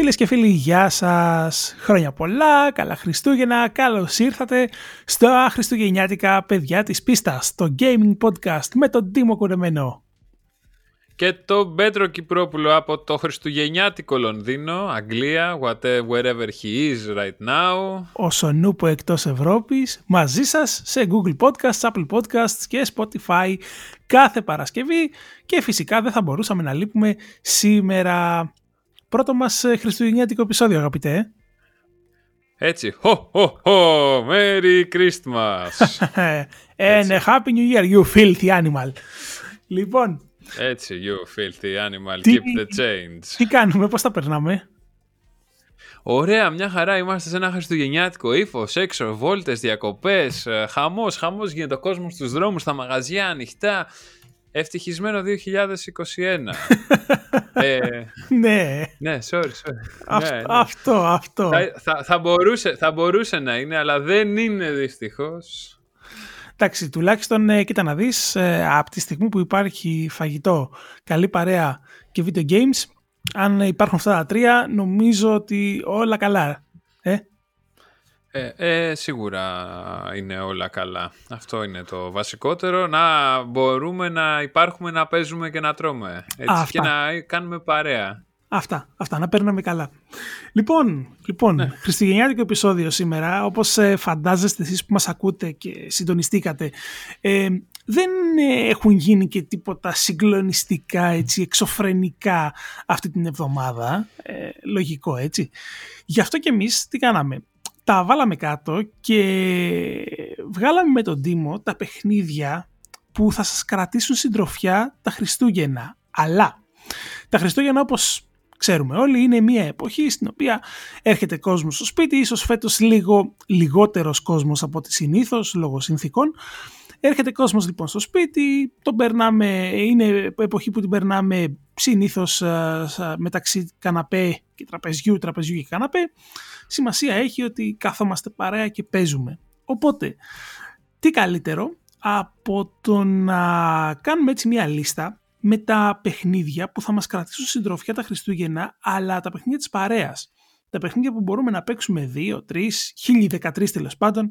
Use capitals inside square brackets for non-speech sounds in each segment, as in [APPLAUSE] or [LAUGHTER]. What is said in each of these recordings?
Φίλες και φίλοι, γεια σας. Χρόνια πολλά, καλά Χριστούγεννα, καλώς ήρθατε στο Χριστουγεννιάτικα παιδιά της πίστας, το gaming podcast με τον Τίμο Κουρεμένο. Και το Πέτρο Κυπρόπουλο από το Χριστουγεννιάτικο Λονδίνο, Αγγλία, wherever he is right now. Ο Σονούπο εκτός Ευρώπης, μαζί σας σε Google Podcasts, Apple Podcasts και Spotify κάθε Παρασκευή και φυσικά δεν θα μπορούσαμε να λείπουμε σήμερα πρώτο μας ε, χριστουγεννιάτικο επεισόδιο αγαπητέ. Έτσι, ho, ho, ho, Merry Christmas. [LAUGHS] And a Happy New Year, you filthy animal. Λοιπόν. Έτσι, you filthy animal, τι, keep the change. Τι κάνουμε, πώς τα περνάμε; Ωραία, μια χαρά. Είμαστε σε ένα χριστουγεννιάτικο ύφος, έξω, βόλτες, διακοπές. Ε, Χαμός, χαμός γίνεται ο κόσμος στους δρόμους, στα μαγαζιά ανοιχτά. Ευτυχισμένο 2021. [LAUGHS] ε, ναι. Ναι, sorry, sorry. Αυτό, ναι, ναι. αυτό. αυτό. Θα, θα, θα, μπορούσε, θα μπορούσε να είναι, αλλά δεν είναι δυστυχώς. Εντάξει, τουλάχιστον ε, κοίτα να δεις, ε, από τη στιγμή που υπάρχει φαγητό, καλή παρέα και video games, αν υπάρχουν αυτά τα τρία, νομίζω ότι όλα καλά. Ε; Ε, ε, σίγουρα είναι όλα καλά. Αυτό είναι το βασικότερο. Να μπορούμε να υπάρχουμε, να παίζουμε και να τρώμε. Έτσι, και να κάνουμε παρέα. Αυτά, αυτά, να παίρνουμε καλά. Λοιπόν, λοιπόν ναι. χριστουγεννιάτικο επεισόδιο σήμερα, όπως ε, φαντάζεστε εσείς που μας ακούτε και συντονιστήκατε, ε, δεν έχουν γίνει και τίποτα συγκλονιστικά, έτσι, εξωφρενικά αυτή την εβδομάδα. Ε, λογικό, έτσι. Γι' αυτό και εμείς τι κάναμε τα βάλαμε κάτω και βγάλαμε με τον Τίμο τα παιχνίδια που θα σας κρατήσουν συντροφιά τα Χριστούγεννα. Αλλά τα Χριστούγεννα όπως ξέρουμε όλοι είναι μια εποχή στην οποία έρχεται κόσμος στο σπίτι, ίσως φέτος λίγο λιγότερος κόσμος από ό,τι συνήθως λόγω συνθήκων. Έρχεται κόσμος λοιπόν στο σπίτι, τον περνάμε, είναι εποχή που την περνάμε συνήθως μεταξύ καναπέ και τραπεζιού, τραπεζιού και καναπέ σημασία έχει ότι καθόμαστε παρέα και παίζουμε. Οπότε, τι καλύτερο από το να κάνουμε έτσι μια λίστα με τα παιχνίδια που θα μας κρατήσουν συντροφιά τα Χριστούγεννα, αλλά τα παιχνίδια της παρέας. Τα παιχνίδια που μπορούμε να παίξουμε 2, 3, 1013 τέλος πάντων,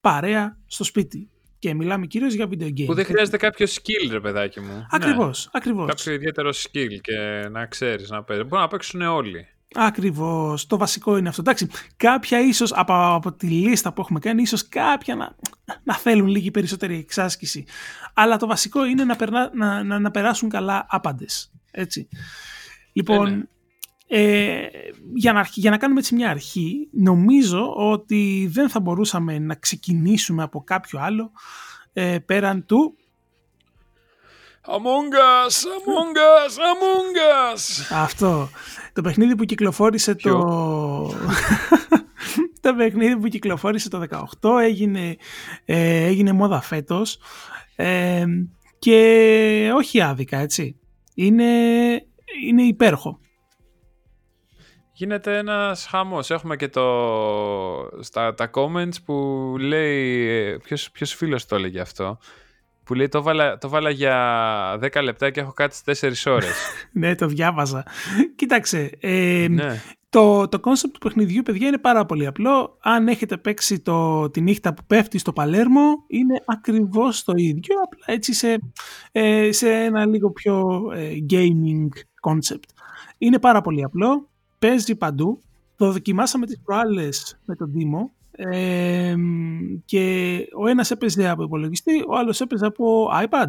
παρέα στο σπίτι. Και μιλάμε κυρίως για video games. Που δεν χρειάζεται κάποιο skill, ρε παιδάκι μου. Ακριβώς. Ναι. Ακριβώς. Κάποιο ιδιαίτερο skill και να ξέρεις να παίζεις. Μπορεί να παίξουν όλοι. Ακριβώς. Το βασικό είναι αυτό. Εντάξει, κάποια ίσως από, από τη λίστα που έχουμε κάνει, ίσως κάποια να, να θέλουν λίγη περισσότερη εξάσκηση. Αλλά το βασικό είναι να, περνά, να, να, να περάσουν καλά άπαντες. Έτσι. Λοιπόν, ε, ναι. ε, για, να, για να κάνουμε έτσι μια αρχή, νομίζω ότι δεν θα μπορούσαμε να ξεκινήσουμε από κάποιο άλλο ε, πέραν του Among Us, Among Us, Among Us. Αυτό. Το παιχνίδι που κυκλοφόρησε το... [LAUGHS] το παιχνίδι που κυκλοφόρησε το 18 έγινε, ε, έγινε μόδα φέτος ε, και όχι άδικα έτσι. Είναι, είναι υπέροχο. Γίνεται ένας χαμός. Έχουμε και το, στα τα comments που λέει, ε, ποιος, ποιος φίλος το έλεγε αυτό, που λέει το βάλα, το βάλα για 10 λεπτά και έχω κάτι στις 4 ώρες. [LAUGHS] ναι, το διάβαζα. Κοίταξε, ε, ναι. το, το concept του παιχνιδιού, παιδιά, είναι πάρα πολύ απλό. Αν έχετε παίξει το, τη νύχτα που πέφτει στο Παλέρμο, είναι ακριβώς το ίδιο, απλά έτσι σε, ε, σε ένα λίγο πιο ε, gaming concept. Είναι πάρα πολύ απλό, παίζει παντού. Το δοκιμάσαμε τις προάλλες με τον Dimo και ο ένας έπαιζε από υπολογιστή, ο άλλος έπαιζε από iPad.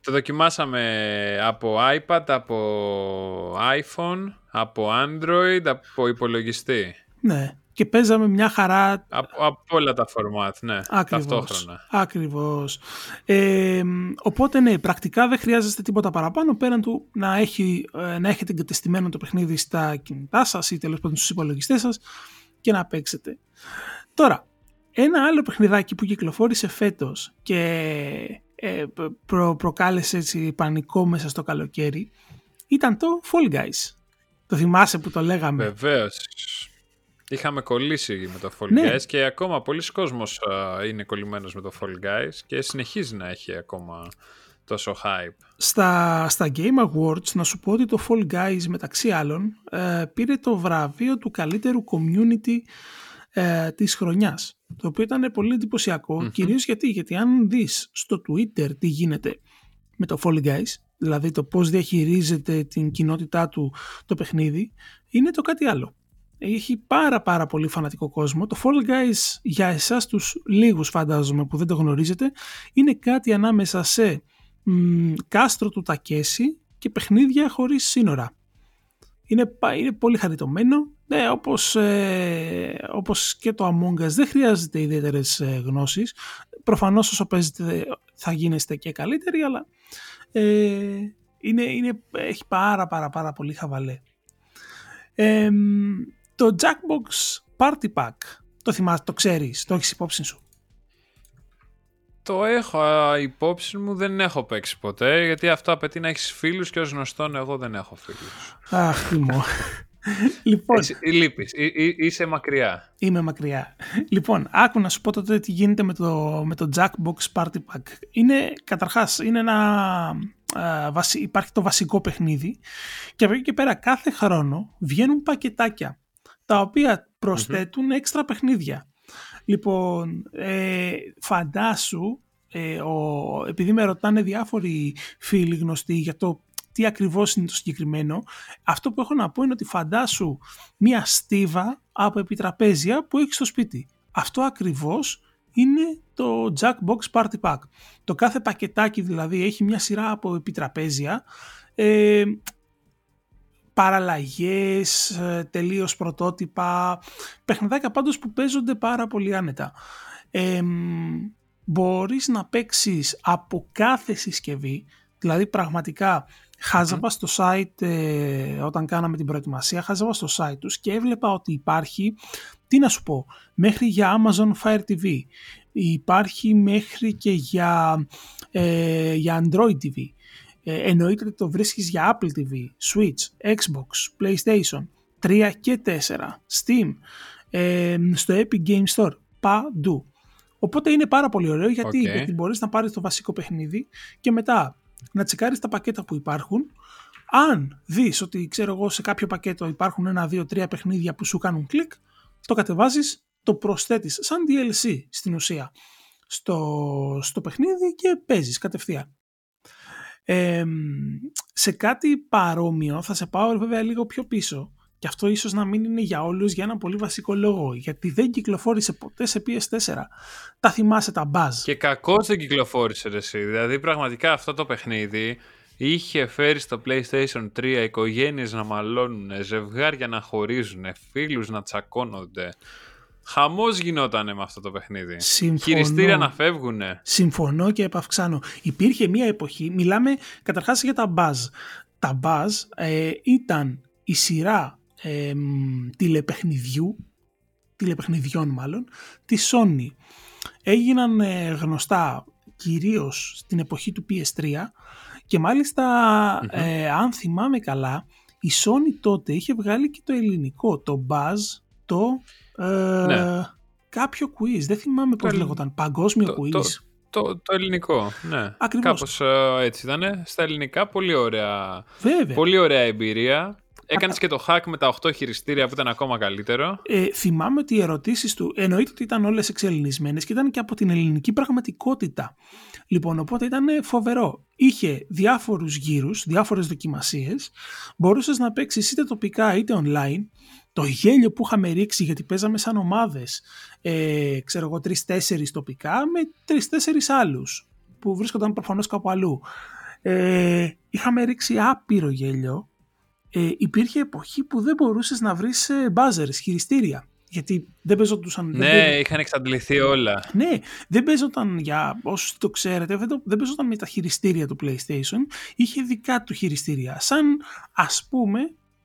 Το δοκιμάσαμε από iPad, από iPhone, από Android, από υπολογιστή. Ναι. Και παίζαμε μια χαρά... Από, από όλα τα format, ναι. Ακριβώς, ταυτόχρονα. Ακριβώς. Ε, οπότε ναι, πρακτικά δεν χρειάζεστε τίποτα παραπάνω πέραν του να, έχει, ε, να έχετε εγκατεστημένο το παιχνίδι στα κινητά σας ή τέλος πάντων στους υπολογιστές σας και να παίξετε. Τώρα, ένα άλλο παιχνιδάκι που κυκλοφόρησε φέτος και ε, προ, προκάλεσε έτσι πανικό μέσα στο καλοκαίρι ήταν το Fall Guys. Το θυμάσαι που το λέγαμε; Βεβαίως. Είχαμε κολλήσει με το Fall ναι. Guys και ακόμα πολλοί κόσμος είναι κολλημένος με το Fall Guys και συνεχίζει να έχει ακόμα τόσο hype. Στα, στα Game Awards να σου πω ότι το Fall Guys μεταξύ άλλων ε, πήρε το βραβείο του καλύτερου community ε, της χρονιάς το οποίο ήταν πολύ εντυπωσιακό κυρίως γιατί, γιατί αν δεις στο Twitter τι γίνεται με το Fall Guys δηλαδή το πώς διαχειρίζεται την κοινότητά του το παιχνίδι είναι το κάτι άλλο έχει πάρα πάρα πολύ φανατικό κόσμο. Το Fall Guys για εσάς τους λίγους φαντάζομαι που δεν το γνωρίζετε είναι κάτι ανάμεσα σε κάστρο του Τακέση και παιχνίδια χωρίς σύνορα. Είναι, είναι πολύ χαριτωμένο, ναι, όπως, ε, όπως και το Among Us δεν χρειάζεται ιδιαίτερες ε, γνώσεις. Προφανώς όσο παίζετε θα γίνεστε και καλύτεροι, αλλά ε, είναι, είναι, έχει πάρα πάρα πάρα πολύ χαβαλέ. το Jackbox Party Pack, το θυμάσαι, το ξέρεις, το έχεις υπόψη σου. Το έχω υπόψη μου, δεν έχω παίξει ποτέ, γιατί αυτό απαιτεί να έχεις φίλους και ως γνωστόν εγώ δεν έχω φίλους. Αχ, τι μου. λοιπόν, Εσύ, λείπεις, είσαι μακριά. Είμαι μακριά. Λοιπόν, άκου να σου πω τότε τι γίνεται με το, με το Jackbox Party Pack. Είναι, καταρχάς, είναι ένα, α, βασι, υπάρχει το βασικό παιχνίδι και από εκεί και πέρα κάθε χρόνο βγαίνουν πακετάκια τα οποία έξτρα παιχνίδια. Λοιπόν, ε, φαντάσου, ε, ο, επειδή με ρωτάνε διάφοροι φίλοι γνωστοί για το τι ακριβώς είναι το συγκεκριμένο, αυτό που έχω να πω είναι ότι φαντάσου μία στίβα από επιτραπέζια που έχει στο σπίτι. Αυτό ακριβώς είναι το Jackbox Party Pack. Το κάθε πακετάκι δηλαδή έχει μια σειρά από επιτραπέζια ε, παραλλαγές, ε, τελείως πρωτότυπα, παιχνιδάκια πάντως που παίζονται πάρα πολύ άνετα. Ε, μπορείς να παίξεις από κάθε συσκευή, δηλαδή πραγματικά χάζαβα στο site ε, όταν κάναμε την προετοιμασία, χάζαβα στο site τους και έβλεπα ότι υπάρχει, τι να σου πω, μέχρι για Amazon Fire TV, υπάρχει μέχρι και για, ε, για Android TV. Ε, εννοείται ότι το βρίσκεις για Apple TV, Switch, Xbox, PlayStation 3 και 4, Steam, ε, στο Epic Game Store, παντού. Οπότε είναι πάρα πολύ ωραίο γιατί, okay. γιατί μπορείς να πάρεις το βασικό παιχνίδι και μετά να τσεκάρεις τα πακέτα που υπάρχουν. Αν δεις ότι ξέρω εγώ σε κάποιο πακέτο υπάρχουν ένα, δύο, τρία παιχνίδια που σου κάνουν κλικ, το κατεβάζεις, το προσθέτεις σαν DLC στην ουσία στο, στο παιχνίδι και παίζεις κατευθείαν σε κάτι παρόμοιο θα σε πάω βέβαια λίγο πιο πίσω. Και αυτό ίσως να μην είναι για όλους για ένα πολύ βασικό λόγο. Γιατί δεν κυκλοφόρησε ποτέ σε PS4 τα θυμάσαι τα buzz και κακό δεν κυκλοφόρησε ρε, εσύ. Δηλαδή πραγματικά αυτό το παιχνίδι είχε φέρει στο PlayStation 3 οικογένειες να μαλώνουν ζευγάρια να χωρίζουν φίλους να τσακώνονται Χαμός γινόταν με αυτό το παιχνίδι. Συμφωνώ. Χειριστήρια να φεύγουν. Συμφωνώ και επαυξάνω. Υπήρχε μια εποχή, μιλάμε καταρχάς για τα Buzz. Τα Buzz ε, ήταν η σειρά ε, τηλεπαιχνιδιού, τηλεπαιχνιδιών μάλλον, της Sony. Έγιναν ε, γνωστά κυρίως στην εποχή του PS3 και μαλιστα ε, αν θυμάμαι καλά, η Sony τότε είχε βγάλει και το ελληνικό, το Buzz, το ε, ναι. κάποιο quiz. Δεν θυμάμαι πώς λέγονταν. Παγκόσμιο το, quiz. Το, το, το, ελληνικό, ναι. Ακριβώς. Κάπως ε, έτσι ήταν. Στα ελληνικά πολύ ωραία, Βέβαια. πολύ ωραία εμπειρία. Έκανες και το hack με τα 8 χειριστήρια που ήταν ακόμα καλύτερο. Ε, θυμάμαι ότι οι ερωτήσεις του εννοείται ότι ήταν όλες εξελινισμένες και ήταν και από την ελληνική πραγματικότητα. Λοιπόν, οπότε ήταν φοβερό. Είχε διάφορους γύρους, διάφορες δοκιμασίες. Μπορούσες να παίξεις είτε τοπικά είτε online το γέλιο που είχαμε ρίξει γιατί παίζαμε σαν ομάδες, ε, ξέρω εγώ, τρει-τέσσερι τοπικά με τρει-τέσσερι άλλους που βρίσκονταν προφανώς κάπου αλλού. Ε, είχαμε ρίξει άπειρο γέλιο. Ε, υπήρχε εποχή που δεν μπορούσες να βρεις μπάζερ, χειριστήρια. Γιατί δεν παίζονταν. Ναι, δεν... είχαν εξαντληθεί όλα. Ναι, δεν παίζονταν για όσου το ξέρετε, δεν, δεν παίζονταν με τα χειριστήρια του PlayStation. Είχε δικά του χειριστήρια. Σαν ας πούμε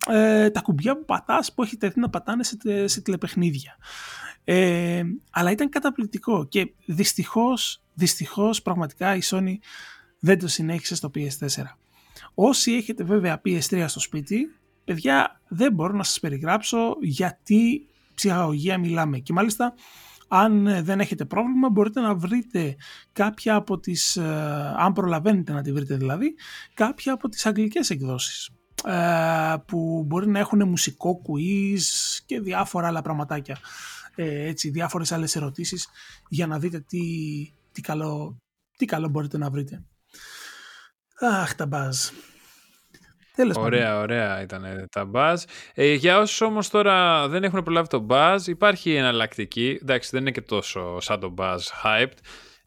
ε, τα κουμπιά που πατάς που έχει τεθεί να πατάνε σε, σε τηλεπαιχνίδια. Ε, αλλά ήταν καταπληκτικό και δυστυχώς, δυστυχώς πραγματικά η Sony δεν το συνέχισε στο PS4. Όσοι έχετε βέβαια PS3 στο σπίτι, παιδιά δεν μπορώ να σας περιγράψω γιατί ψυχαγωγία μιλάμε. Και μάλιστα Αν ε, δεν έχετε πρόβλημα μπορείτε να βρείτε κάποια από τις, ε, αν προλαβαίνετε να τη βρείτε δηλαδή, κάποια από τις αγγλικές εκδόσεις που μπορεί να έχουν μουσικό quiz και διάφορα άλλα πραγματάκια. Έτσι, διάφορες άλλες ερωτήσεις για να δείτε τι, τι, καλό, τι καλό μπορείτε να βρείτε. Αχ, τα μπάζ. Ωραία, ωραία ήταν τα buzz. Ε, για όσους όμως τώρα δεν έχουν προλάβει το buzz, υπάρχει εναλλακτική. Εντάξει, δεν είναι και τόσο σαν το buzz hyped.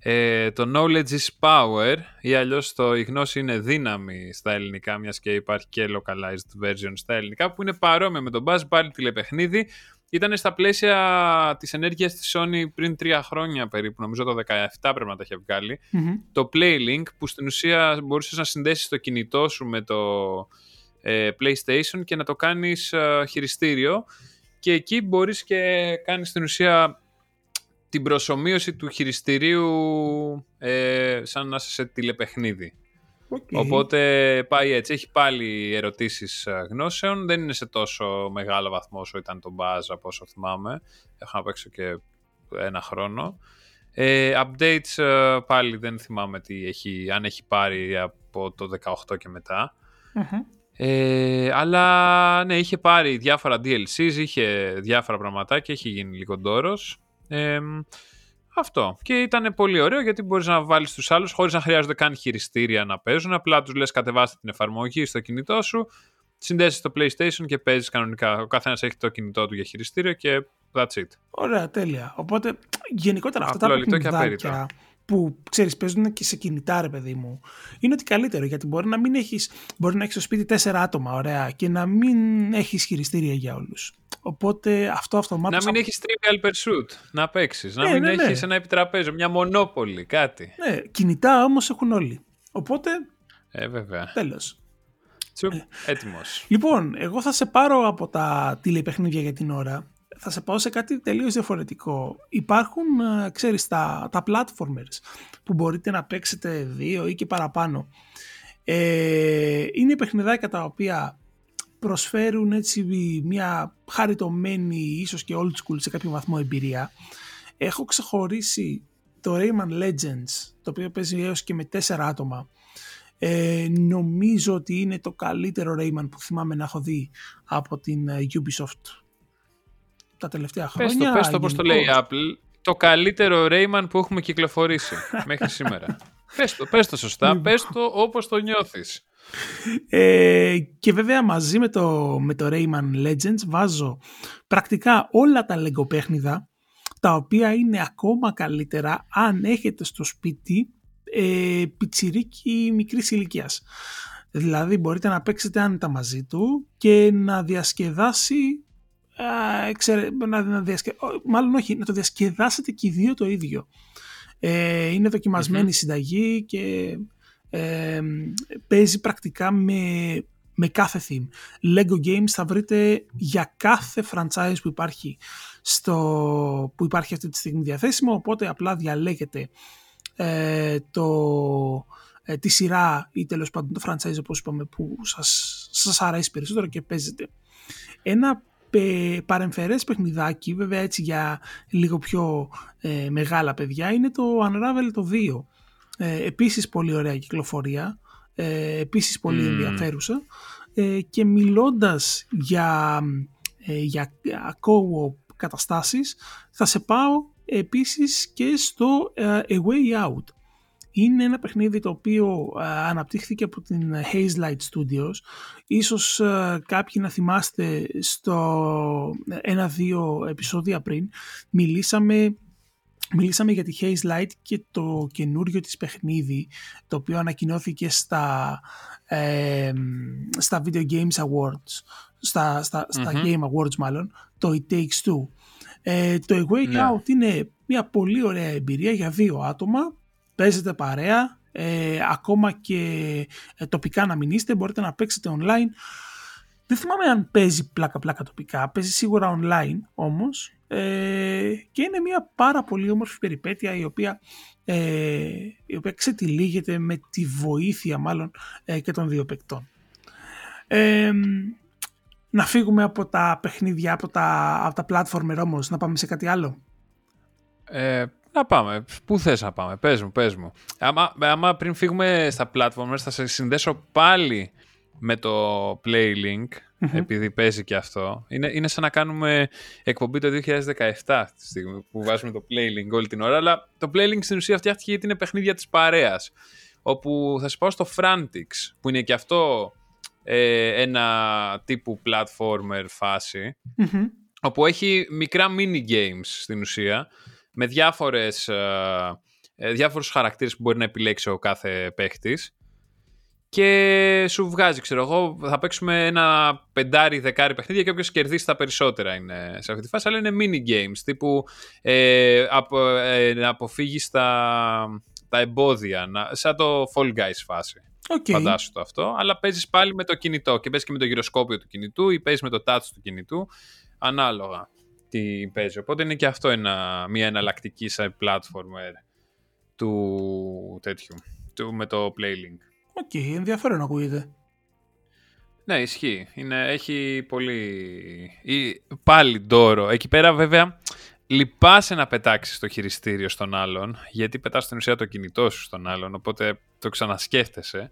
Ε, το knowledge is power ή αλλιώς το η γνώση είναι δύναμη στα ελληνικά μιας και υπάρχει και localized version στα ελληνικά που είναι παρόμοιο με το buzz πάλι τηλεπαιχνίδι ήταν στα πλαίσια της ενέργειας της Sony πριν τρία χρόνια περίπου, νομίζω το 17 πρέπει να τα είχε Το Playlink που στην ουσία μπορούσες να συνδέσεις το κινητό σου με το ε, PlayStation και να το κάνεις ε, χειριστήριο. Και εκεί μπορείς και κάνεις στην ουσία την προσωμείωση του χειριστηρίου ε, σαν να είσαι σε τηλεπαιχνίδι. Οπότε πάει έτσι. Έχει πάλι ερωτήσεις ε, γνώσεων. Δεν είναι σε τόσο μεγάλο βαθμό όσο ήταν το Buzz από όσο θυμάμαι. Έχω να παίξω και ένα χρόνο. Ε, updates ε, πάλι δεν θυμάμαι τι έχει, αν έχει πάρει από το 18 και μετα Ε, αλλά ναι, είχε πάρει διάφορα DLCs, είχε διάφορα πραγματάκια, έχει γίνει λίγο ντόρος. Ε, αυτό. Και ήταν πολύ ωραίο γιατί μπορείς να βάλεις τους άλλους χωρίς να χρειάζονται καν χειριστήρια να παίζουν. Απλά τους λες: Κατεβάστε την εφαρμογή στο κινητό σου, συνδέσεις το PlayStation και παίζεις κανονικά. Ο καθένας έχει το κινητό του για χειριστήριο και that's it. Ωραία, τέλεια. Οπότε γενικότερα αυτά τα παιχνιδάκια που ξέρεις, παίζουν και σε κινητά, ρε παιδί μου, είναι ότι καλύτερο γιατί μπορεί να μην έχεις μπορεί να έχεις στο σπίτι τέσσερα άτομα, ωραία, και να μην έχεις χειριστήρια για όλους. Οπότε αυτό αυτομάτως. Να μην έχεις trivial pursuit να παίξεις. να ναι, μην ναι, ναι. έχεις ένα επιτραπέζιο, μια μονόπολη, κάτι. Ναι, κινητά όμως έχουν όλοι. Οπότε. Ε, βέβαια. Τέλος. Τσουπ, έτοιμος. Λοιπόν, εγώ θα σε πάρω από τα τηλεπαιχνίδια για την ώρα. Θα σε πάω σε κάτι τελείως διαφορετικό. Υπάρχουν, ε, ξέρεις, τα, τα platformers που μπορείτε να παίξετε δύο ή και παραπάνω. Ε, είναι παιχνιδάκια τα οποία προσφέρουν έτσι μια χαριτωμένη ίσως και old school σε κάποιο βαθμό εμπειρία. Έχω ξεχωρίσει το Rayman Legends, το οποίο παίζει έως και με τέσσερα άτομα. Ε, νομίζω ότι είναι το καλύτερο Rayman που θυμάμαι να έχω δει από την ε, Ubisoft τα τελευταία χρόνια. Πες το, πες το πώς το λέει η Apple. Το καλύτερο Rayman που έχουμε κυκλοφορήσει [LAUGHS] μέχρι σήμερα. πες το, πες το σωστά, λοιπόν. πες το όπως το νιώθεις. Ε, και βέβαια μαζί με το, με το Rayman Legends βάζω πρακτικά όλα τα Lego παιχνίδα τα οποία είναι ακόμα καλύτερα αν έχετε στο σπίτι ε, πιτσιρίκι μικρής ηλικίας. Δηλαδή μπορείτε να παίξετε άνετα μαζί του και να διασκεδάσει να, να διασκε... μάλλον όχι, να το διασκεδάσετε και οι δύο το ίδιο. Ε, είναι συνταγή και ε, παίζει πρακτικά με, με κάθε theme. Lego Games θα βρείτε για κάθε franchise που υπάρχει, στο, που υπάρχει αυτή τη στιγμή διαθέσιμο, οπότε απλά διαλέγετε ε, το, ε, τη σειρά ή τέλος πάντων το franchise όπως είπαμε που σας, σας αρέσει περισσότερο και παίζετε. Ένα παρεμφερές παιχνιδάκι, βέβαια έτσι για λίγο πιο ε, μεγάλα παιδιά, είναι το Unravel το 2. Ε, επίσης πολύ ωραία κυκλοφορία, ε, επίσης πολύ ενδιαφέρουσα. Ε, και μιλώντας για, ε, για co-op καταστάσεις θα σε πάω επίσης και στο ε, A Way Out είναι ένα παιχνίδι το οποίο αναπτύχθηκε από την Hazelight Studios. Ίσως κάποιοι να θυμάστε στο ένα-δύο επεισόδια πριν μιλήσαμε Μιλήσαμε για τη Hazelight και το καινούριο της παιχνίδι το οποίο ανακοινώθηκε στα, ε, στα Video Games Awards στα, στα, Game Awards μάλλον το It Takes Two ε, το A Way ναι. Out είναι μια πολύ ωραία εμπειρία για δύο άτομα παίζετε παρέα, ε, ακόμα και ε, τοπικά να μην είστε, μπορείτε να παίξετε online. Δεν θυμάμαι αν παίζει πλάκα-πλάκα τοπικά, παίζει σίγουρα online όμως ε, και είναι μια πάρα πολύ όμορφη περιπέτεια η οποία, ε, η οποία ξετυλίγεται με τη βοήθεια μάλλον ε, και των δύο παικτών. να φύγουμε από τα παιχνίδια, από τα, από τα platformer όμως, να πάμε σε κάτι άλλο; Ε, να πάμε. Πού θες να πάμε. Πες μου, πες μου. Άμα, άμα πριν φύγουμε στα platformers θα σε συνδέσω πάλι με το Playlink επειδή παίζει και αυτό. Είναι, είναι σαν να κάνουμε εκπομπή το 2017 αυτή τη στιγμή που βάζουμε το Playlink όλη την ώρα, αλλά το Playlink στην ουσία φτιάχτηκε γιατί είναι παιχνίδια της παρέας, όπου θα σα πάω στο Frantics, που είναι και αυτό ε, ένα τύπου platformer φαση όπου έχει μικρά mini games στην ουσία, με διάφορες, ε, ε, διάφορους χαρακτήρες που μπορεί να επιλέξει ο κάθε παίχτης και σου βγάζει, ξέρω εγώ, θα παίξουμε ένα πεντάρι, δεκάρι παιχνίδια και όποιος κερδίσει τα περισσότερα είναι σε αυτή τη φάση, αλλά είναι mini games, τύπου ε, απο, ε, να αποφύγεις τα, τα εμπόδια, να, σαν το Fall Guys φάση. Okay. Φαντάσου το αυτό, αλλά παίζεις πάλι με το κινητό και παίζεις και με το γυροσκόπιο του κινητού ή παίζεις με το touch του κινητού, ανάλογα τι παίζει. Οπότε είναι και αυτό ένα, μια εναλλακτική σαν platformer του τέτοιου, του, με το Playlink. OK, okay, ενδιαφέρον ακούγεται. Ναι, ισχύει. Είναι, έχει πολύ... Ή, πάλι ντόρο. Εκεί πέρα βέβαια λυπάσαι να πετάξεις το χειριστήριο στον άλλον, γιατί πετάς στην ουσία το κινητό σου στον άλλον, οπότε το ξανασκέφτεσαι.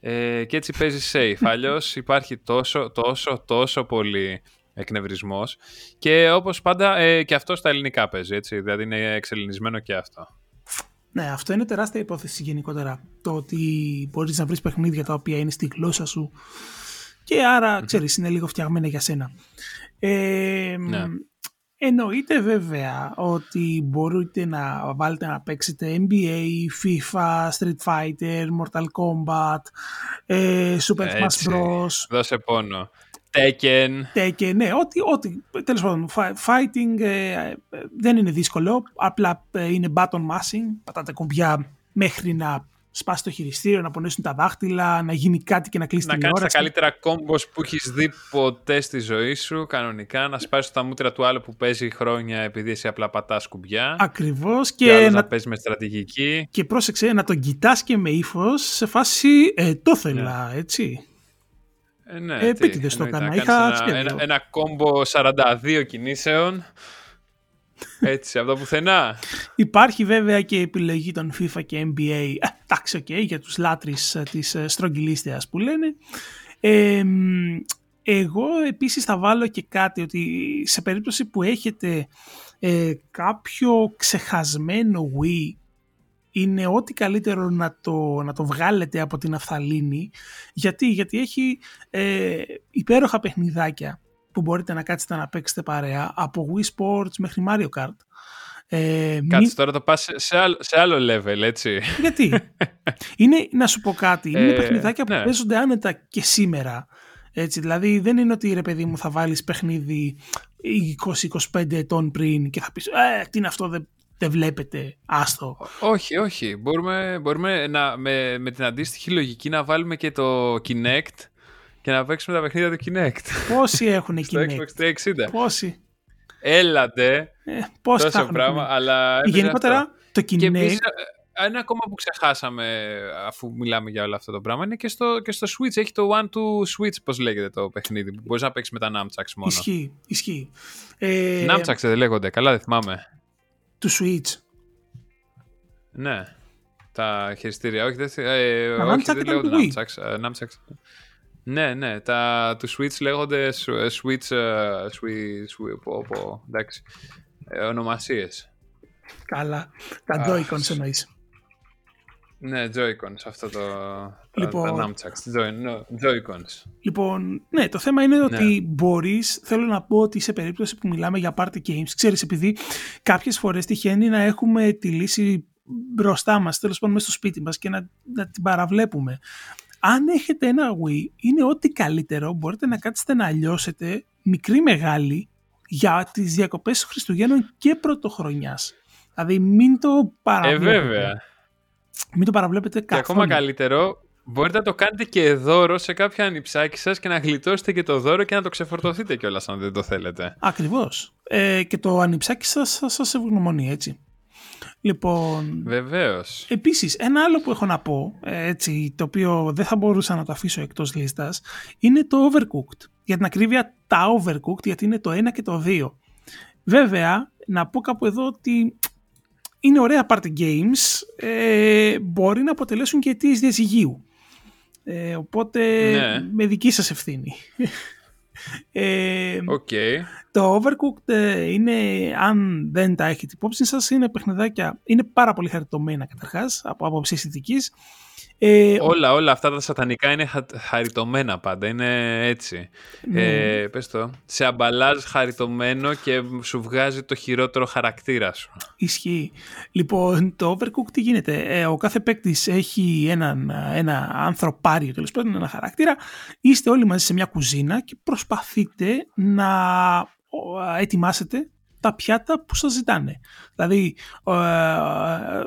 Ε, και έτσι παίζει safe. [LAUGHS] Αλλιώς υπάρχει τόσο, τόσο, τόσο πολύ εκνευρισμός και όπως πάντα ε, και αυτό στα ελληνικά παίζει, έτσι, δηλαδή είναι εξελληνισμένο και αυτό. Ναι, αυτό είναι τεράστια υπόθεση γενικότερα. Το ότι μπορείς να βρεις παιχνίδια τα οποία είναι στη γλώσσα σου και άρα, ξέρεις, είναι λίγο φτιαγμένα για σένα. Ε, ναι. Εννοείται βέβαια ότι μπορείτε να βάλετε να παίξετε NBA, FIFA, Street Fighter, Mortal Kombat, ε, Super Smash Bros. Δώσε πόνο. Tekken. Tekken, ναι, ό,τι, ό,τι τέλος πάντων, fighting ε, ε, δεν είναι δύσκολο, απλά ε, είναι button mashing, πατάτε κουμπιά μέχρι να σπάσει το χειριστήριο, να πονέσουν τα δάχτυλα, να γίνει κάτι και να κλείσει να την ώρα. Να κάνεις τα καλύτερα κόμπος που έχεις δει ποτέ στη ζωή σου, κανονικά, να σπάσεις τα μούτρα του άλλου που παίζει χρόνια επειδή εσύ απλά πατάς κουμπιά. Ακριβώς. Και, και να... να παίζει με στρατηγική. Και πρόσεξε να τον κοιτάς και με ύφος σε φάση ε, το θέλα, ναι. έτσι. Ε, ναι, ε, επίτηδες το έκανα. Είχα ένα, ένα, ένα, combo 42 κινήσεων. Έτσι, από το πουθενά. Υπάρχει βέβαια και η επιλογή των FIFA και NBA. Ε, εντάξει, OK, okay, για τους λάτρεις ε, της ε, στρογγυλής θεάς που λένε. Ε, εγώ επίσης θα βάλω και κάτι ότι σε περίπτωση που έχετε ε, κάποιο ξεχασμένο Wii είναι ό,τι καλύτερο να το, να το βγάλετε από τη ναφθαλίνη. Γιατί, Γιατί έχει ε, υπέροχα παιχνιδάκια που μπορείτε να κάτσετε να παίξετε παρέα από Wii Sports μέχρι Mario Kart. Ε, Κάτσε τώρα το πας σε άλλο, σε άλλο level, έτσι. Γιατί; [LAUGHS] είναι, να σου πω κάτι, είναι ε, παιχνιδάκια που ναι. παίζονται άνετα και σήμερα. Έτσι, δηλαδή δεν είναι ότι ρε παιδί μου θα βάλεις παιχνίδι 20-25 ετών πριν και θα πεις ε, τι είναι αυτό δεν, δεν βλέπετε, άστο. Όχι, όχι. Μπορούμε, μπορούμε να, με, με την αντίστοιχη λογική να βάλουμε και το Kinect και να παίξουμε τα παιχνίδια του Kinect. Πόσοι [LAUGHS] έχουν Kinect; Στο Xbox 360. Πόσοι; Έλατε. Ε, πώς τόσο πράγμα, αλλά... Γενικότερα, το Kinect... Και επίσης, ε, ένα ακόμα που ξεχάσαμε αφού μιλάμε για όλο αυτό το πράγμα είναι και στο, και στο Switch. Έχει το One to Switch, πώς λέγεται το παιχνίδι. Που μπορείς να παίξεις με τα Nunchucks μόνος. Ισχύει, ισχύει. Ε... Nunchucks δεν λέγονται, καλά δεν θυμάμαι του Switch. Ναι. Τα χειριστήρια. Όχι, δεν, ε, όχι, δεν λέγονται Nunchucks. Nunchucks. Ναι, ναι. Τα του Switch λέγονται Switch. Uh, Switch πω, πω, εντάξει. Ε, ονομασίες. Καλά. Τα Joy-Cons εννοείς. Ναι, Joy-Cons, αυτό το. Λοιπόν, τα Nunchucks. Joy-Cons. Λοιπόν, ναι, το θέμα είναι ότι ναι. μπορείς, θέλω να πω ότι σε περίπτωση που μιλάμε για party games, ξέρεις, επειδή κάποιες φορές τυχαίνει να έχουμε τη λύση μπροστά μας, τέλος πάντων μέσα στο σπίτι μας και να, να την παραβλέπουμε. Αν έχετε ένα Wii, είναι ό,τι καλύτερο μπορείτε να κάτσετε να λιώσετε μικρή μεγάλη για τις διακοπές Χριστουγέννων και Πρωτοχρονιάς. Δηλαδή μην το παραβλέπετε. Ε, βέβαια. Μην το παραβλέπετε καθόλου. Και ακόμα καλύτερο, μπορείτε να το κάνετε και δώρο σε κάποια ανιψάκι σας και να γλιτώσετε και το δώρο και να το ξεφορτωθείτε κιόλας αν δεν το θέλετε. Ακριβώς. Ε, και το ανιψάκι σας θα σας ευγνωμονεί έτσι. Λοιπόν. Βεβαίως. Επίσης, ένα άλλο που έχω να πω, ε, έτσι, το οποίο δεν θα μπορούσα να το αφήσω εκτός λίστας, είναι το overcooked. Για την ακρίβεια, τα overcooked, γιατί είναι το 1 και το 2. Βέβαια, να πω κάπου εδώ ότι είναι ωραία party games, ε, μπορεί να αποτελέσουν και αιτίες διαζυγίου. Ε, οπότε ναι. με δική σας ευθύνη. Ε, okay. Το Overcooked ε, είναι, αν δεν τα έχετε υπόψη σας, είναι παιχνιδάκια, είναι πάρα πολύ χαριτωμένα καταρχάς από άποψη αισθητικής. Ε, όλα, όλα αυτά τα σατανικά είναι χαριτωμένα πάντα, είναι έτσι. Ναι. Ε, πες το, σε αμπαλάζ χαριτωμένο και σου βγάζει το χειρότερο χαρακτήρα σου. Ισχύει. Λοιπόν, το Overcooked τι γίνεται; Ε, ο κάθε παίκτης έχει έναν, ένα ανθρωπάριο, τέλος πάντων, ένα χαρακτήρα. Είστε όλοι μαζί σε μια κουζίνα και προσπαθείτε να ετοιμάσετε τα πιάτα που σας ζητάνε. Δηλαδή ε,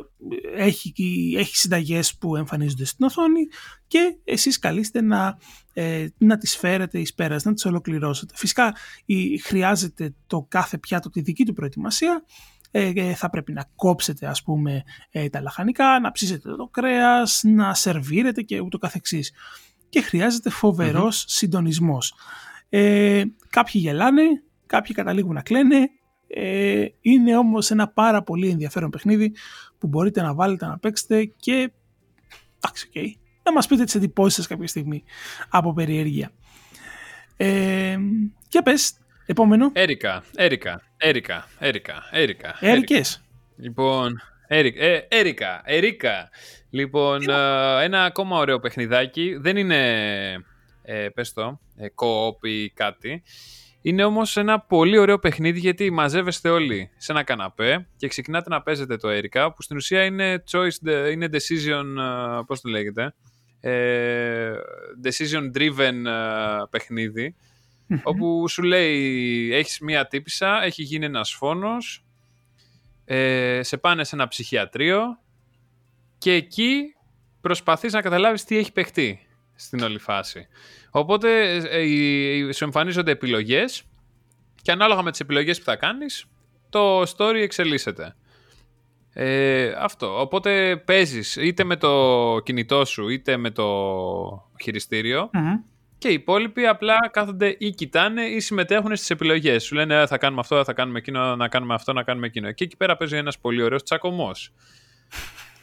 έχει, έχει συνταγές που εμφανίζονται στην οθόνη και εσείς καλείστε να, ε, να τις φέρετε εις πέρας, να τις ολοκληρώσετε. Φυσικά χρειάζεται το κάθε πιάτο τη δική του προετοιμασία, ε, θα πρέπει να κόψετε ας πούμε ε, τα λαχανικά, να ψήσετε το κρέας, να σερβίρετε και ούτω καθεξής. Και χρειάζεται συντονισμός. Ε, κάποιοι γελάνε, κάποιοι καταλήγουν να κλαίνε, ε, είναι όμως ένα πάρα πολύ ενδιαφέρον παιχνίδι που μπορείτε να βάλετε να παίξετε και εντάξει, okay, να μας πείτε τις εντυπώσεις σας κάποια στιγμή από περιέργεια. Ε, και πες, επόμενο. Έρικα, Έρικα, Έρικα, Έρικα, Έρικα. Έρικες. Λοιπόν, Έρικα, Έρικα, Έρικα. Λοιπόν, ε, ένα ακόμα ωραίο παιχνιδάκι. Δεν είναι, ε, πες το, ε, co-op ή κάτι. Είναι όμως ένα πολύ ωραίο παιχνίδι γιατί μαζεύεστε όλοι σε ένα καναπέ και ξεκινάτε να παίζετε το Έρικα που στην ουσία είναι choice, είναι decision, ε, πώς το λέγεται, ε, decision driven ε, παιχνιδι όπου σου λέει έχεις μία τύπησα, έχει γίνει ένας φόνος, σε πάνε σε ένα ψυχιατρίο και εκεί προσπαθείς να καταλάβεις τι έχει παιχτεί στην όλη φάση. Οπότε ε, σου εμφανίζονται επιλογές και ανάλογα με τις επιλογές που θα κάνεις, το story εξελίσσεται. Ε, αυτό. Οπότε παίζεις είτε με το κινητό σου είτε με το χειριστηριο και οι υπόλοιποι απλά κάθονται ή κοιτάνε ή συμμετέχουν στις επιλογές. Σου λένε «Ε, θα κάνουμε αυτό, θα κάνουμε εκείνο, να κάνουμε αυτό, να κάνουμε εκείνο. Και εκεί πέρα παίζει ένας πολύ ωραίος τσακωμός.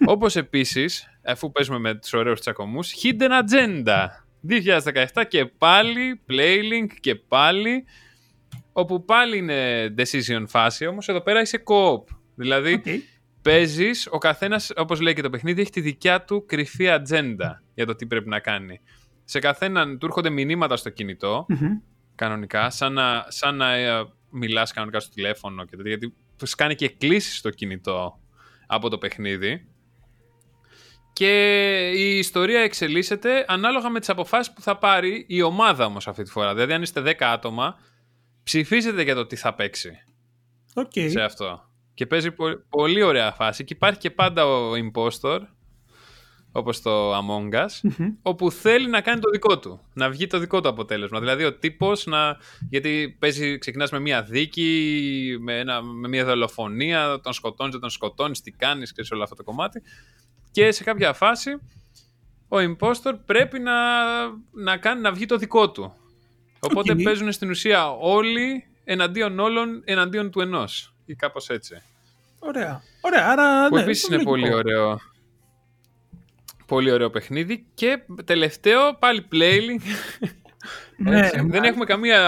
Όπως επίσης, αφού παίζουμε με τους ωραίους τσακωμούς, hidden agenda. 2017 και πάλι Playlink και πάλι όπου πάλι είναι decision φάση όμως εδώ πέρα είσαι co-op δηλαδή okay. παίζεις ο καθένας όπως λέει και το παιχνίδι έχει τη δικιά του κρυφή ατζέντα για το τι πρέπει να κάνει σε καθέναν του έρχονται μηνύματα στο κινητο κανονικά σαν να, σαν να ε, μιλάς κανονικά στο τηλέφωνο και τέτοια, γιατί κάνει και κλήσεις στο κινητό από το παιχνίδι και η ιστορία εξελίσσεται ανάλογα με τις αποφάσεις που θα πάρει η ομάδα όμως αυτή τη φορά. Δηλαδή αν είστε 10 άτομα, ψηφίζετε για το τι θα παίξει. Okay. Σε αυτό. Και παίζει πολύ ωραία φάση. Και υπάρχει και πάντα ο impostor, όπως το Among Us, όπου θέλει να κάνει το δικό του. Να βγει το δικό του αποτέλεσμα. Δηλαδή ο τύπος να... Γιατί παίζει, ξεκινάς με μια δίκη, με, ένα, με μια δολοφονία, τον σκοτώνεις, δεν τον σκοτώνεις, τι κάνεις και σε όλο αυτό το κομμάτι και σε κάποια φάση ο impostor πρέπει να, να κάνει να βγει το δικό του. Οπότε okay. παίζουν στην ουσία όλοι εναντίον όλων εναντίον του ενός ή κάπως έτσι. Ωραία. Ωραία, άρα Που ναι, επίσης είναι πολύ ωραίο. Πολύ ωραίο παιχνίδι και τελευταίο πάλι playlink ναι, δεν έχουμε καμία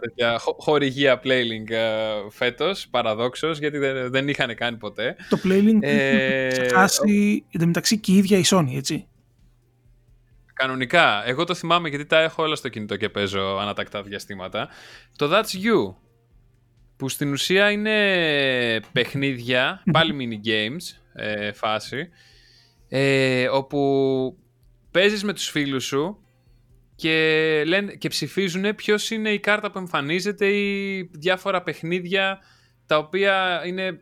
τέτοια χορηγία Playlink uh, φέτος, παραδόξως, γιατί δεν, δεν είχαν κάνει ποτέ. Το Playlink ε, έχει ξεχάσει μεταξύ και η ίδια η Sony, έτσι. Κανονικά. Εγώ το θυμάμαι γιατί τα έχω όλα στο κινητό και παίζω ανατακτά διαστήματα. Το That's You, που στην ουσία είναι παιχνίδια, πάλι mini games ε, φάση, ε, όπου παίζεις με τους φίλους σου και, λένε, και ψηφίζουν ποιος είναι η κάρτα που εμφανίζεται ή διάφορα παιχνίδια τα οποία είναι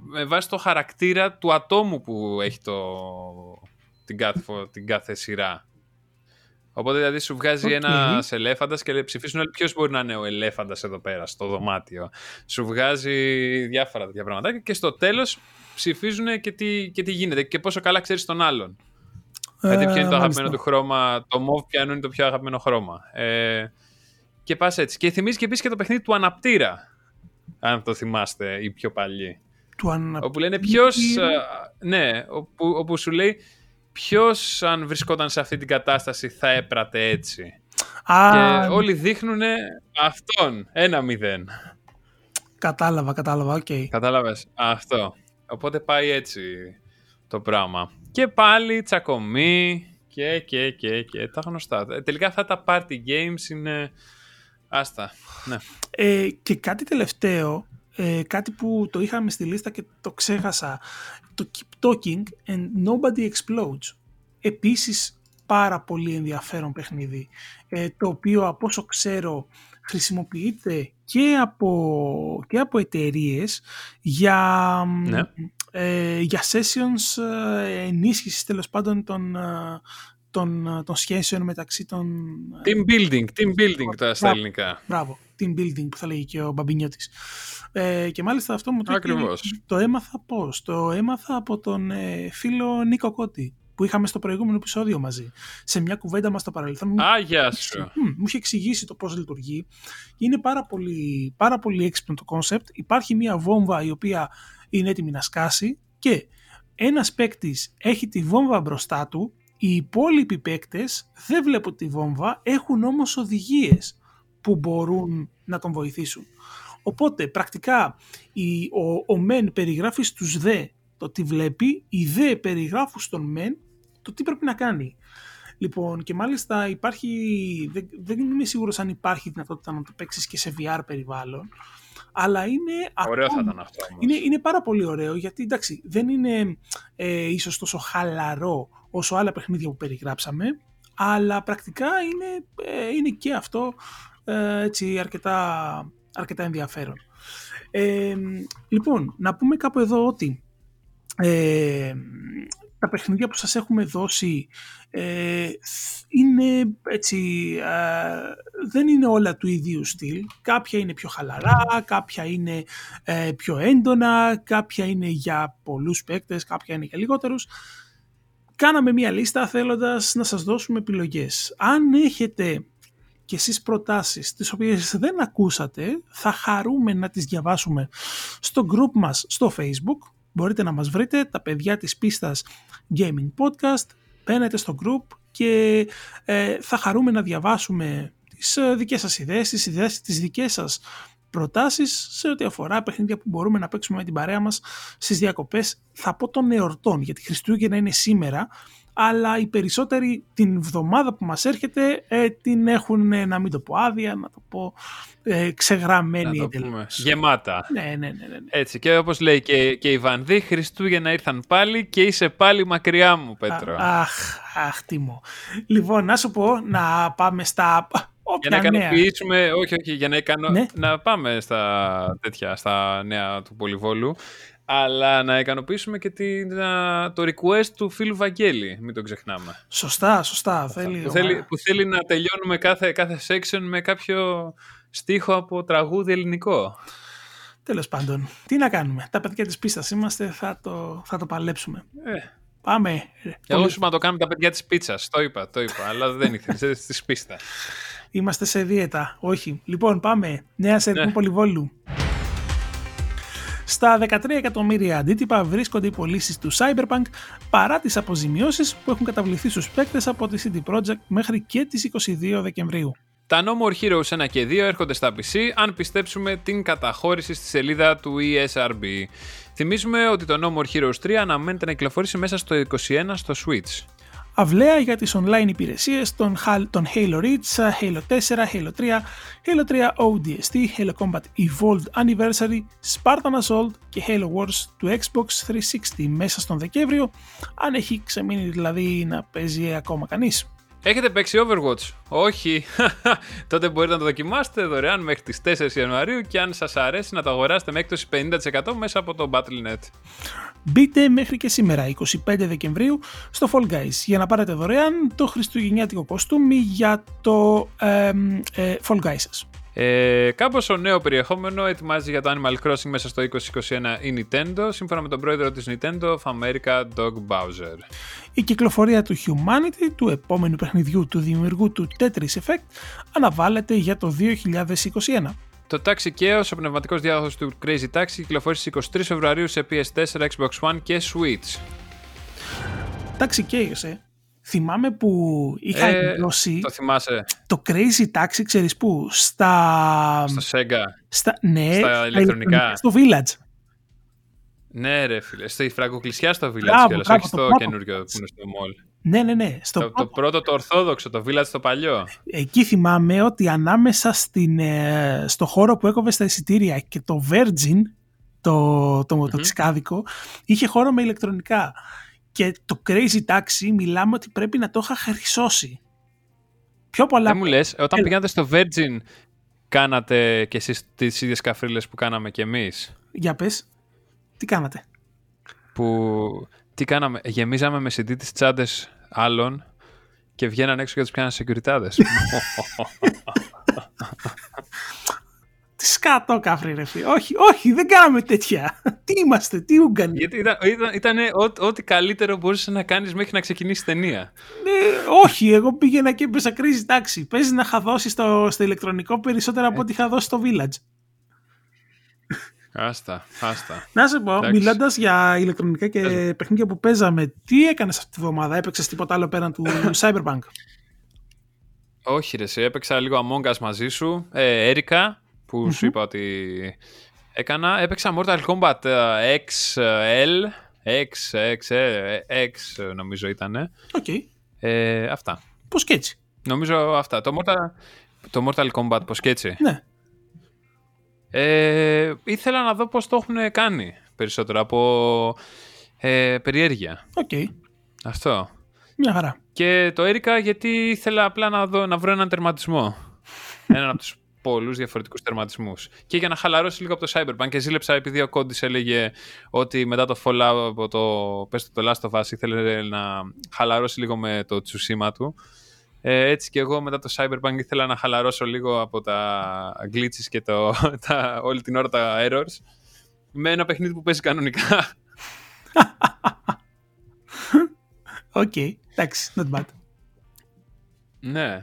με βάση το χαρακτήρα του ατόμου που έχει το, την, κάθε, την κάθε σειρά. Οπότε δηλαδή σου βγάζει okay. ένας ελέφαντας και ψηφίζουν όλοι ποιος μπορεί να είναι ο ελέφαντας εδώ πέρα στο δωμάτιο. Σου βγάζει διάφορα τέτοια πράγματα και στο τέλος ψηφίζουν και τι, και τι γίνεται και πόσο καλά ξέρεις τον άλλον. Γιατί ποιο είναι το αγαπημένο του χρώμα, το MOV πιανού είναι το πιο αγαπημένο χρώμα. Ε, και πας έτσι. Και θυμίζει και επίσης και το παιχνίδι του αναπτήρα. Αν το θυμάστε, οι πιο παλιοί. του Όπου λένε ποιος, ναι, όπου, όπου σου λέει ποιος αν βρισκόταν σε αυτή την κατάσταση θα έπραττε έτσι. Α, και όλοι δείχνουν αυτόν, ένα μηδέν. Κατάλαβα, κατάλαβα, OK. Okay. Κατάλαβες, αυτό. Οπότε πάει έτσι το πράγμα. Και πάλι τσακωμοί και, και, και, και, τα γνωστά. Τελικά αυτά τα party games είναι άστα. Ναι. Ε, και κάτι τελευταίο, ε, κάτι που το είχαμε στη λίστα και το ξέχασα. Το Keep Talking and Nobody Explodes. Επίσης πάρα πολύ ενδιαφέρον παιχνίδι, ε, το οποίο από όσο ξέρω χρησιμοποιείται και από, και από εταιρείες για, ναι. Ε, για sessions ε, ενίσχυσης τέλος πάντων των, ε, των, των σχέσεων μεταξύ των... Team building, team building τα στα ελληνικά. Μπράβο, team building που θα έλεγε και ο Μπαμπινιώτης. Ε, και μάλιστα αυτό μου το, το έμαθα πώς. Το έμαθα από τον ε, φίλο Νίκο Κώτη που είχαμε στο προηγούμενο επεισόδιο μαζί. Σε μια κουβέντα μας στο παρελθόν. Α, γεια σου. Μου είχε εξηγήσει το πώς λειτουργεί. Είναι πάρα πολύ, πάρα πολύ έξυπνο το concept. Υπάρχει μια βόμβα η οποία είναι έτοιμη να σκάσει και ένας παίκτης έχει τη βόμβα μπροστά του. Οι υπόλοιποι παίκτες δεν βλέπουν τη βόμβα, έχουν όμως οδηγίες που μπορούν να τον βοηθήσουν. Οπότε πρακτικά ο, ο μεν περιγράφει στους δε το τι βλέπει, οι δε περιγράφουν στον μεν το τι πρέπει να κάνει. Λοιπόν, και μάλιστα υπάρχει, δεν, δεν είμαι σίγουρος αν υπάρχει δυνατότητα να το παίξεις και σε VR περιβάλλον, αλλά είναι... Ωραίο θα ήταν αυτό Είναι, είναι πάρα πολύ ωραίο, γιατί εντάξει, δεν είναι ε, ίσως τόσο χαλαρό όσο άλλα παιχνίδια που περιγράψαμε, αλλά πρακτικά είναι, ε, είναι και αυτό ε, έτσι αρκετά, αρκετά ενδιαφέρον. Ε, λοιπόν, να πούμε κάπου εδώ ότι ε, τα παιχνίδια που σας έχουμε δώσει ε, είναι έτσι, ε, δεν είναι όλα του ίδιου στυλ. Κάποια είναι πιο χαλαρά, κάποια είναι ε, πιο έντονα, κάποια είναι για πολλούς παίκτες, κάποια είναι για λιγότερους. Κάναμε μία λίστα θέλοντας να σας δώσουμε επιλογές. Αν έχετε και εσείς προτάσεις τις οποίες δεν ακούσατε, θα χαρούμε να τις διαβάσουμε στο group μας στο facebook μπορείτε να μας βρείτε τα παιδιά της πίστας Gaming Podcast, μπαίνετε στο group και ε, θα χαρούμε να διαβάσουμε τις ε, δικές σας ιδέες, τις ιδέες τις δικές σας προτάσεις σε ό,τι αφορά παιχνίδια που μπορούμε να παίξουμε με την παρέα μας στις διακοπές. Θα πω των εορτών γιατί Χριστούγεννα είναι σήμερα αλλά οι περισσότεροι την βδομάδα που μας έρχεται ε, την έχουν, ε, να μην το πω άδεια, να το πω ε, ξεγραμμένη εντελώς. Γεμάτα. Ναι, ναι, ναι, ναι, ναι. Έτσι και όπως λέει και, και η Βανδύ, Χριστούγεννα ήρθαν πάλι και είσαι πάλι μακριά μου, Πέτρο. αχ, αχ, τι μου. Λοιπόν, να σου πω να πάμε στα... για να ικανοποιήσουμε, όχι, όχι, για να, ικανο... ναι. να πάμε στα τέτοια, στα νέα του Πολυβόλου αλλά να ικανοποιήσουμε και την, το request του φίλου Βαγγέλη, μην το ξεχνάμε. Σωστά, σωστά. Θέλει, που, θέλει, που θέλει να τελειώνουμε κάθε, κάθε section με κάποιο στίχο από τραγούδι ελληνικό. Τέλος πάντων, τι να κάνουμε; Τα παιδιά της πίστας είμαστε, θα το, θα το παλέψουμε. Ε. Πάμε. Εγώ σου να το κάνουμε τα παιδιά της πίτσας, το είπα, το είπα, αλλά δεν ήθελε της πίστα. Είμαστε σε δίαιτα, όχι. Λοιπόν, πάμε. Νέα σε ναι. Πολυβόλου. Στα 13 εκατομμύρια αντίτυπα βρίσκονται οι πωλήσεις του Cyberpunk παρά τις αποζημιώσεις που έχουν καταβληθεί στους παίκτες από τη CD Projekt μέχρι και τις 22 Δεκεμβρίου. Τα No More Heroes 1 και 2 έρχονται στα PC αν πιστέψουμε την καταχώρηση στη σελίδα του ESRB. Θυμίζουμε ότι το No More Heroes 3 αναμένεται να κυκλοφορήσει μέσα στο 21 στο Switch αυλαία για τις online υπηρεσίες των, των Halo Reach, Halo 4, Halo 3, Halo 3 ODST, Halo Combat Evolved Anniversary, Spartan Assault και Halo Wars του Xbox 360 μέσα στον Δεκέμβριο, αν έχει ξεμείνει δηλαδή να παίζει ακόμα κανείς. Έχετε παίξει Overwatch; Όχι. [LAUGHS] Τότε μπορείτε να το δοκιμάσετε δωρεάν μέχρι τις 4 Ιανουαρίου και αν σας αρέσει να το αγοράσετε με έκπτωση 50% μέσα από το Battle.net. Μπείτε μέχρι και σήμερα, 25 Δεκεμβρίου, στο Fall Guys για να πάρετε δωρεάν το χριστουγεννιάτικο κοστούμι για το ε, ε, Fall Guys σας. Ε, κάπως ο νέο περιεχόμενο ετοιμάζει για το Animal Crossing μέσα στο 2021 η Nintendo, σύμφωνα με τον πρόεδρο της Nintendo of America, Doug Bowser. Η κυκλοφορία του Humanity, του επόμενου παιχνιδιού του δημιουργού του Tetris Effect, αναβάλλεται για το 2021. Το Taxi Chaos, ο πνευματικός διάδοχος του Crazy Taxi, κυκλοφόρησε στις 23 Φεβρουαρίου σε PS4, Xbox One και Switch. Taxi Chaos, ε. Θυμάμαι που είχα Ε, εκδώσει Το θυμάσαι το Crazy Taxi, ξέρεις πού, στα... στο Sega. στα ναι, στα ηλεκτρονικά. στο Village. Ναι, ρε φίλε. Στη φραγκοκλεισιά στο Village Μπράβο, κιόλας, μπράβο, όχι το στο πρώτο. καινούριο που είναι στο mall. Ναι, ναι, ναι. Στο Το, το πρώτο. πρώτο το ορθόδοξο, το Village το παλιό. Εκεί θυμάμαι ότι ανάμεσα στην, ε, στο χώρο που έκοβε στα εισιτήρια και το Virgin, το, το, το Μμμ. τσικάδικο, είχε χώρο με ηλεκτρονικά. Και το Crazy Taxi μιλάμε ότι πρέπει να το είχα χρυσώσει. Πιο πολλά. Δεν μου λες, όταν Έλα. πήγατε στο Virgin, κάνατε κι εσείς τις ίδιες καφρίλες που κάναμε κι εμείς; Για πες, τι κάνατε; Που, τι κάναμε, γεμίζαμε με CD τις τσάντες άλλων και βγαίναν έξω και τους πιάναν σεκουριτάδες. [LAUGHS] Τι σκατό κάφρι ρε φίλε. Όχι, όχι, δεν κάναμε τέτοια. [LAUGHS] τι είμαστε, τι Ούγκανοι. Γιατί ήταν, ήταν, ήτανε ό- ό,τι καλύτερο μπορούσες να κάνεις μέχρι να ξεκινήσεις η ταινία. Ε, όχι, εγώ πήγαινα και έπεσα κρίση τάξη. Παίζει να είχα δώσει στο, στο ηλεκτρονικό περισσότερα από ό,τι είχα δώσει στο Village. Άστα, άστα. Να σε πω, Εντάξει. μιλώντας για ηλεκτρονικά και Πες παιχνίδια που παίζαμε, τι έκανες αυτή τη βδομάδα, έπαιξες τίποτα άλλο πέραν του [LAUGHS] Cyberpunk; Όχι ρε, σε έπαιξα λίγο Among Us μαζί σου. Ε, Έρικα, που σου είπα ότι έκανα. Έπαιξα Mortal Kombat ε, XL. X, X, ε, X ε, νομίζω ήταν. Οκ. Ε, αυτά. Πώ και έτσι. Νομίζω αυτά. Το Mortal, το Mortal Kombat, πώς και έτσι. Ναι. Ε, ήθελα να δω πώς το έχουν κάνει περισσότερο από ε, περιέργεια. Οκ. Αυτό. Μια χαρά. Και το έρικα γιατί ήθελα απλά να, δω, να βρω έναν τερματισμό. έναν από τους πολλούς διαφορετικούς τερματισμούς. Και για να χαλαρώσει λίγο από το Cyberpunk. Και ζήλεψα επειδή ο Κόντις έλεγε ότι μετά το Fallout από το, πες το, το Last of Us ήθελε να χαλαρώσει λίγο με το Tsushima του. Ε, έτσι και εγώ μετά το Cyberpunk ήθελα να χαλαρώσω λίγο από τα glitches και το, [LAUGHS] τα, όλη την ώρα τα errors με ένα παιχνίδι που παίζει κανονικά. Οκ. Εντάξει, not bad. Ναι.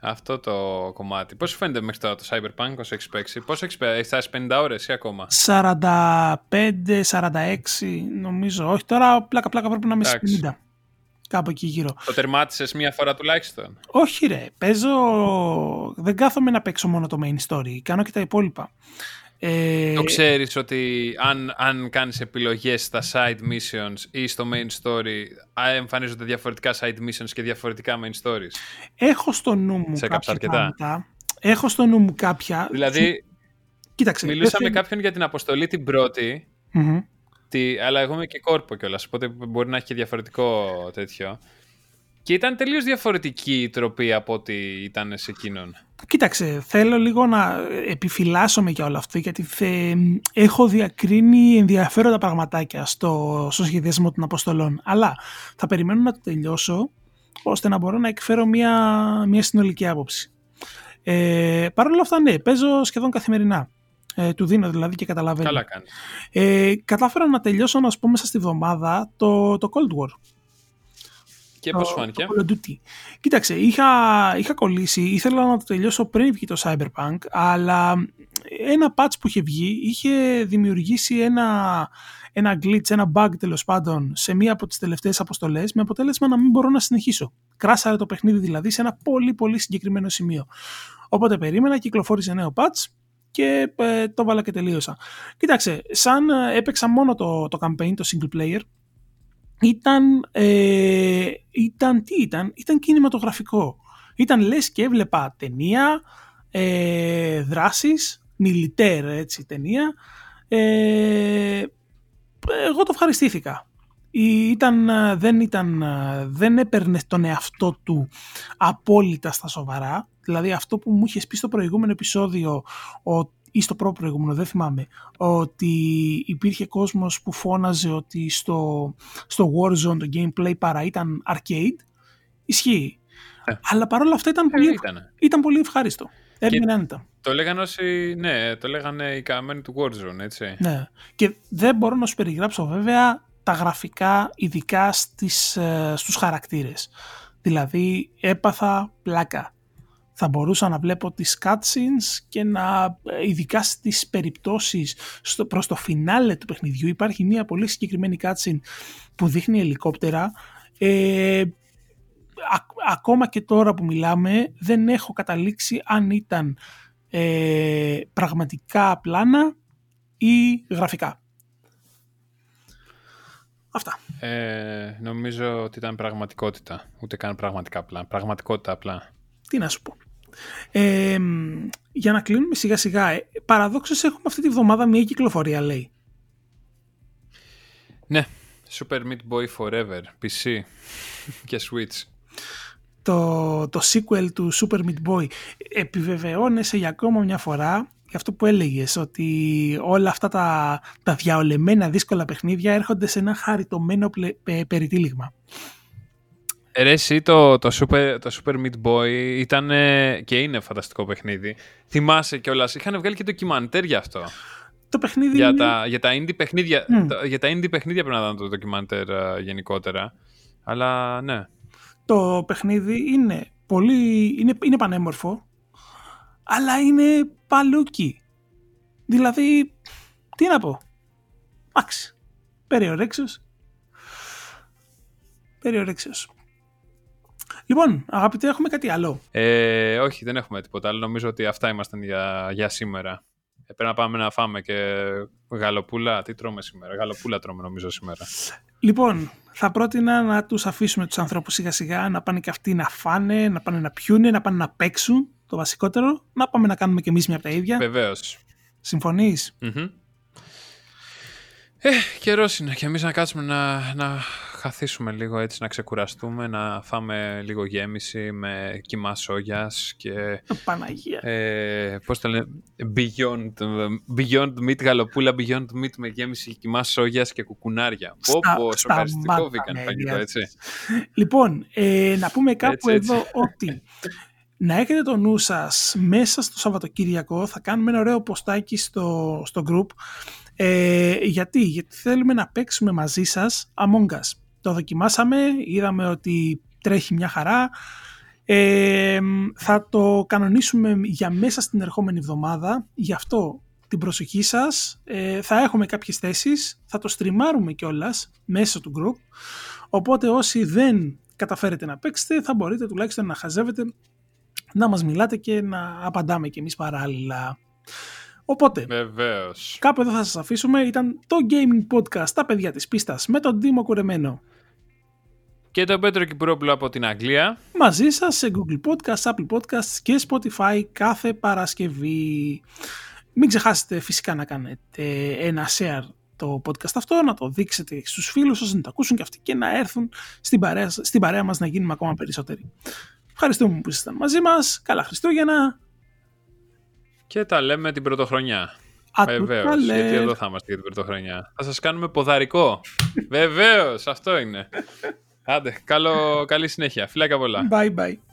Αυτό το κομμάτι. Πώς σου φαίνεται μέχρι τώρα το Cyberpunk όσο έχεις παίξει; Πόσο έχεις παίξει, έχεις φτάσει 50 ώρες ή ακόμα; 45-46 νομίζω. Όχι, τώρα πλάκα πλάκα πρέπει να είμαι στις Εντάξει. 50. Κάπου εκεί γύρω. Το τερμάτισες μία φορά τουλάχιστον; Όχι ρε, παίζω... Δεν κάθομαι να παίξω μόνο το main story. Κάνω και τα υπόλοιπα. Ε, Το ξέρεις ότι αν, αν κάνεις επιλογές στα side missions ή στο main story α, εμφανίζονται διαφορετικά side missions και διαφορετικά main stories; Έχω στο νου μου Σε κάποια κάψα αρκετά. πράγματα. Έχω στο νου μου κάποια. Δηλαδή Κοίταξε. μιλούσα δεν με θέλω- κάποιον για την αποστολή την πρώτη Μμμ. Τι, αλλά εγώ είμαι και κόρπο κιόλας, οπότε μπορεί να έχει και διαφορετικό τέτοιο. Και ήταν τελείως διαφορετική η τροπή από ό,τι ήταν σε εκείνον. Κοίταξε, θέλω λίγο να επιφυλάσσομαι για όλο αυτό γιατί θε- έχω διακρίνει ενδιαφέροντα πραγματάκια στο, στο σχεδιασμό των αποστολών. Αλλά θα περιμένω να το τελειώσω ώστε να μπορώ να εκφέρω μια, μια συνολική άποψη. Ε, Παρ' όλα αυτά, ναι, παίζω σχεδόν καθημερινά. Ε, του δίνω δηλαδή και καταλαβαίνω. Καλά κάνεις. Ε, κατάφερα να τελειώσω, να σου πω, μέσα στη βδομάδα το, το Cold War. Και το, πώς σου φάνηκε; το Call of Duty. Κοίταξε, είχα, είχα κολλήσει, ήθελα να το τελειώσω πριν βγει το Cyberpunk, αλλά ένα patch που είχε βγει είχε δημιουργήσει ένα, ένα glitch, ένα bug τέλος πάντων σε μία από τις τελευταίες αποστολές με αποτέλεσμα να μην μπορώ να συνεχίσω. Κράσαρε το παιχνίδι δηλαδή σε ένα πολύ πολύ συγκεκριμένο σημείο. Οπότε περίμενα, κυκλοφόρησε νέο patch και ε, το βάλα και τελείωσα. Κοίταξε, σαν ε, έπαιξα μόνο το, το campaign, το single player, ήταν, ε, ήταν, τι ήταν, ήταν κινηματογραφικό. Ήταν λες και έβλεπα ταινία, ε, δράσεις, μιλιτέρ έτσι ταινία. Ε, εγώ το ευχαριστήθηκα. Ή Ήταν, ε, δεν, ήταν, ε, δεν έπαιρνε τον εαυτό του απόλυτα στα σοβαρά. Δηλαδή αυτό που μου είχες πει στο προηγούμενο επεισόδιο ο, ή στο πρώτο προηγούμενο, δεν θυμάμαι, ότι υπήρχε κόσμος που φώναζε ότι στο, στο Warzone το gameplay παρά ήταν arcade. Ισχύει. Ε. Αλλά παρόλα αυτά ήταν, πολύ, Ε, ευχ- ήτανε. ήταν πολύ ευχάριστο. Έμεινε άνετα. Το λέγανε όσοι, ναι, το λέγανε οι καμένοι του Warzone, έτσι. Ναι. Και δεν μπορώ να σου περιγράψω βέβαια τα γραφικά ειδικά στις, ε, στους χαρακτήρες. Δηλαδή έπαθα πλάκα. θα μπορούσα να βλέπω τις cutscenes και να, ειδικά στις περιπτώσεις στο, προς το φινάλε του παιχνιδιού υπάρχει μια πολύ συγκεκριμένη cutscene που δείχνει ελικόπτερα ε, ακόμα και τώρα που μιλάμε δεν έχω καταλήξει αν ήταν ε, πραγματικά πλάνα ή γραφικά. Αυτά. Ε, νομίζω ότι ήταν πραγματικότητα. Ούτε καν πραγματικά πλάνα. Πραγματικότητα απλά. Τι να σου πω. Ε, για να κλείνουμε σιγά σιγά, ε, παραδόξως έχουμε αυτή τη βδομάδα μια κυκλοφορία λέει. Ναι, Super Meat Boy Forever, PC [LAUGHS] και Switch. Το, το sequel του Super Meat Boy επιβεβαιώνεσαι για ακόμα μια φορά για αυτό που έλεγες ότι όλα αυτά τα, τα διαολεμένα δύσκολα παιχνίδια έρχονται σε ένα χαριτωμένο περιτύλιγμα. Ρε εσύ το, το, Super, το Super Meat Boy ήταν και είναι φανταστικό παιχνίδι. Θυμάσαι κιόλας, είχαν βγάλει και ντοκιμαντέρ για αυτό. Το παιχνίδι για, είναι... τα, για τα indie παιχνίδια, για τα indie παιχνίδια πρέπει να δω το ντοκιμαντέρ γενικότερα. Αλλά ναι. Το παιχνίδι είναι πολύ... είναι, είναι πανέμορφο, αλλά είναι παλούκι. Δηλαδή, τι να πω. Άξι. Περιορέξιος. Περιορέξιος. Λοιπόν, αγαπητέ, έχουμε κάτι άλλο. Ε, όχι, δεν έχουμε τίποτα άλλο. Νομίζω ότι αυτά ήμασταν για, για σήμερα. Ε, πρέπει να πάμε να φάμε και γαλοπούλα. Τι τρώμε σήμερα; Γαλοπούλα τρώμε νομίζω σήμερα. Λοιπόν, θα πρότεινα να τους αφήσουμε τους ανθρώπους σιγά σιγά να πάνε και αυτοί να φάνε, να πάνε να πιούνε, να πάνε να παίξουν το βασικότερο. Να πάμε να κάνουμε και εμείς μια από τα ίδια. Βεβαίως. Συμφωνείς; Ε, καιρός είναι και εμείς να κάτσουμε να, να χαθήσουμε λίγο έτσι, να ξεκουραστούμε, να φάμε λίγο γέμιση με κοιμά σόγιας και... Παναγία. Ε, πώς το λένε, beyond, beyond meat γαλοπούλα, beyond meat με γέμιση κοιμά σόγιας και κουκουνάρια. Πω πω, σοκαριστικό vegan φαγητό, έτσι. Λοιπόν, ε, να πούμε κάπου εδώ ότι [LAUGHS] να έχετε το νου σας μέσα στο Σαββατοκύριακο θα κάνουμε ένα ωραίο ποστάκι στο, στο group ε, γιατί, γιατί θέλουμε να παίξουμε μαζί σας Among Us. Το δοκιμάσαμε, είδαμε ότι τρέχει μια χαρά. Ε, θα το κανονίσουμε για μέσα στην ερχόμενη εβδομάδα. Γι' αυτό την προσοχή σας. Ε, θα έχουμε κάποιες θέσεις. Θα το στριμάρουμε κιόλας μέσα του group. Οπότε όσοι δεν καταφέρετε να παίξετε θα μπορείτε τουλάχιστον να χαζεύετε να μας μιλάτε και να απαντάμε κι εμείς παράλληλα. Οπότε, Βεβαίως. κάπου εδώ θα σας αφήσουμε. Ήταν το Gaming Podcast, τα παιδιά της πίστας, με τον Δήμο Κουρεμένο. Και τον Πέτρο Κυπουρόπουλο από την Αγγλία. Μαζί σας σε Google Podcasts, Apple Podcasts και Spotify κάθε Παρασκευή. Μην ξεχάσετε φυσικά να κάνετε ένα share το podcast αυτό, να το δείξετε στους φίλους σας, να το ακούσουν και αυτοί και να έρθουν στην παρέα, στην παρέα μας να γίνουμε ακόμα περισσότεροι. Ευχαριστούμε που ήσασταν μαζί μας. Καλά Χριστούγεννα. Και τα λέμε την πρωτοχρονιά. Βεβαίως. Γιατί εδώ θα είμαστε για την πρωτοχρονιά. Θα σας κάνουμε ποδαρικό. [LAUGHS] Βεβαίως, αυτό είναι. Άντε, καλό, καλή συνέχεια. Φιλάκια πολλά. Bye bye.